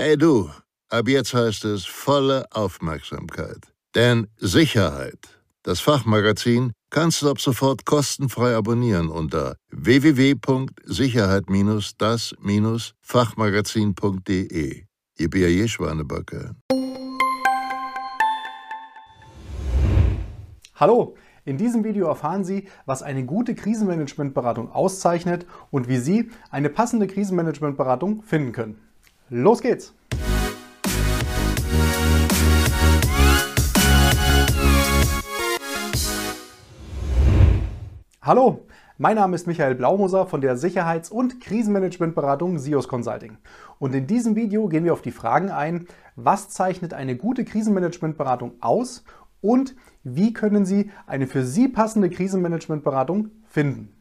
Hey du, ab jetzt heißt es volle Aufmerksamkeit. Denn Sicherheit, das Fachmagazin, kannst du ab sofort kostenfrei abonnieren unter www.sicherheit-das-fachmagazin.de. Ihr B.A.J. Schwanebacke. Hallo, in diesem Video erfahren Sie, was eine gute Krisenmanagementberatung auszeichnet und wie Sie eine passende Krisenmanagementberatung finden können. Los geht's! Hallo, mein Name ist Michael Blaumoser von der Sicherheits- und Krisenmanagementberatung SIOS Consulting. Und in diesem Video gehen wir auf die Fragen ein, was zeichnet eine gute Krisenmanagementberatung aus und wie können Sie eine für Sie passende Krisenmanagementberatung finden.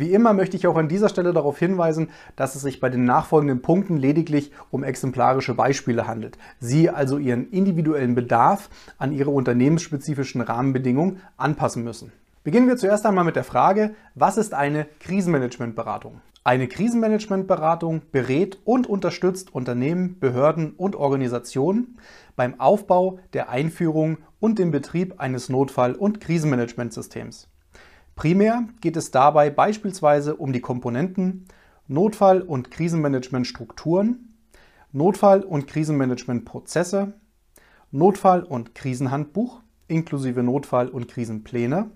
Wie immer möchte ich auch an dieser Stelle darauf hinweisen, dass es sich bei den nachfolgenden Punkten lediglich um exemplarische Beispiele handelt. Sie also Ihren individuellen Bedarf an Ihre unternehmensspezifischen Rahmenbedingungen anpassen müssen. Beginnen wir zuerst einmal mit der Frage, was ist eine Krisenmanagementberatung? Eine Krisenmanagementberatung berät und unterstützt Unternehmen, Behörden und Organisationen beim Aufbau, der Einführung und dem Betrieb eines Notfall- und Krisenmanagementsystems. Primär geht es dabei beispielsweise um die Komponenten Notfall- und Krisenmanagementstrukturen, Notfall- und Krisenmanagementprozesse, Notfall- und Krisenhandbuch inklusive Notfall- und Krisenpläne,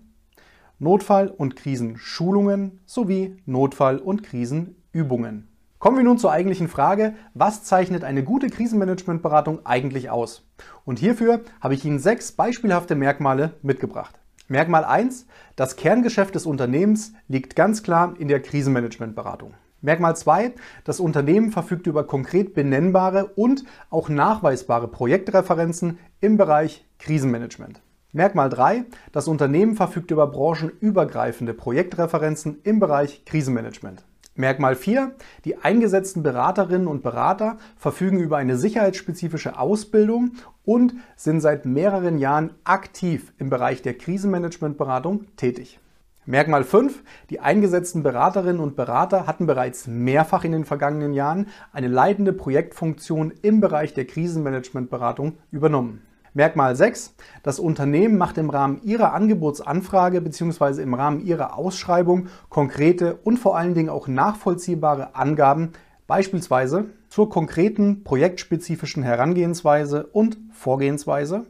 Notfall- und Krisenschulungen sowie Notfall- und Krisenübungen. Kommen wir nun zur eigentlichen Frage, was zeichnet eine gute Krisenmanagementberatung eigentlich aus? Und hierfür habe ich Ihnen sechs beispielhafte Merkmale mitgebracht. Merkmal 1, das Kerngeschäft des Unternehmens liegt ganz klar in der Krisenmanagementberatung. Merkmal 2, das Unternehmen verfügt über konkret benennbare und auch nachweisbare Projektreferenzen im Bereich Krisenmanagement. Merkmal 3. Das Unternehmen verfügt über branchenübergreifende Projektreferenzen im Bereich Krisenmanagement. Merkmal 4. Die eingesetzten Beraterinnen und Berater verfügen über eine sicherheitsspezifische Ausbildung und sind seit mehreren Jahren aktiv im Bereich der Krisenmanagementberatung tätig. Merkmal 5. Die eingesetzten Beraterinnen und Berater hatten bereits mehrfach in den vergangenen Jahren eine leitende Projektfunktion im Bereich der Krisenmanagementberatung übernommen. Merkmal 6. Das Unternehmen macht im Rahmen ihrer Angebotsanfrage bzw. im Rahmen ihrer Ausschreibung konkrete und vor allen Dingen auch nachvollziehbare Angaben, beispielsweise zur konkreten projektspezifischen Herangehensweise und Vorgehensweise,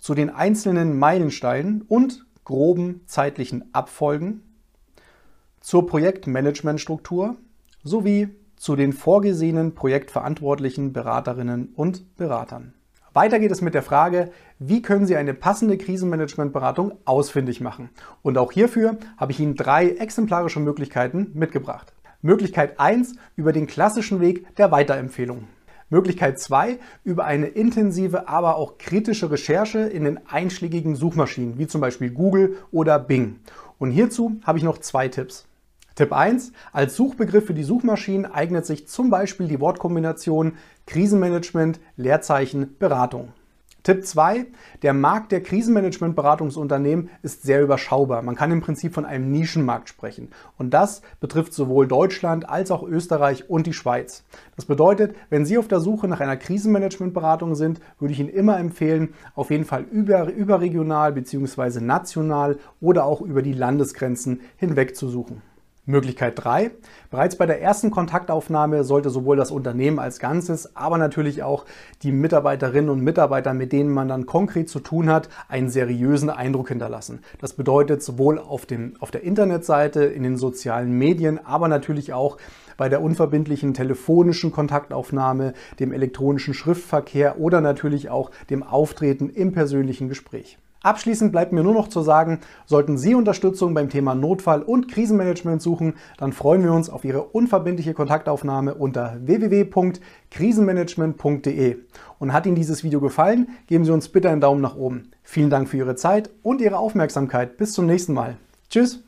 zu den einzelnen Meilensteinen und groben zeitlichen Abfolgen, zur Projektmanagementstruktur sowie zu den vorgesehenen projektverantwortlichen Beraterinnen und Beratern. Weiter geht es mit der Frage, wie können Sie eine passende Krisenmanagementberatung ausfindig machen? Und auch hierfür habe ich Ihnen drei exemplarische Möglichkeiten mitgebracht. Möglichkeit 1 über den klassischen Weg der Weiterempfehlung. Möglichkeit 2 über eine intensive, aber auch kritische Recherche in den einschlägigen Suchmaschinen, wie zum Beispiel Google oder Bing. Und hierzu habe ich noch zwei Tipps. Tipp 1. Als Suchbegriff für die Suchmaschinen eignet sich zum Beispiel die Wortkombination Krisenmanagement, Leerzeichen, Beratung. Tipp 2. Der Markt der Krisenmanagement-Beratungsunternehmen ist sehr überschaubar. Man kann im Prinzip von einem Nischenmarkt sprechen. Und das betrifft sowohl Deutschland als auch Österreich und die Schweiz. Das bedeutet, wenn Sie auf der Suche nach einer Krisenmanagement-Beratung sind, würde ich Ihnen immer empfehlen, auf jeden Fall über, überregional bzw. national oder auch über die Landesgrenzen hinweg zu suchen. Möglichkeit 3. Bereits bei der ersten Kontaktaufnahme sollte sowohl das Unternehmen als Ganzes, aber natürlich auch die Mitarbeiterinnen und Mitarbeiter, mit denen man dann konkret zu tun hat, einen seriösen Eindruck hinterlassen. Das bedeutet sowohl auf, dem, auf der Internetseite, in den sozialen Medien, aber natürlich auch bei der unverbindlichen telefonischen Kontaktaufnahme, dem elektronischen Schriftverkehr oder natürlich auch dem Auftreten im persönlichen Gespräch. Abschließend bleibt mir nur noch zu sagen, sollten Sie Unterstützung beim Thema Notfall- und Krisenmanagement suchen, dann freuen wir uns auf Ihre unverbindliche Kontaktaufnahme unter www.krisenmanagement.de. Und hat Ihnen dieses Video gefallen, geben Sie uns bitte einen Daumen nach oben. Vielen Dank für Ihre Zeit und Ihre Aufmerksamkeit. Bis zum nächsten Mal. Tschüss.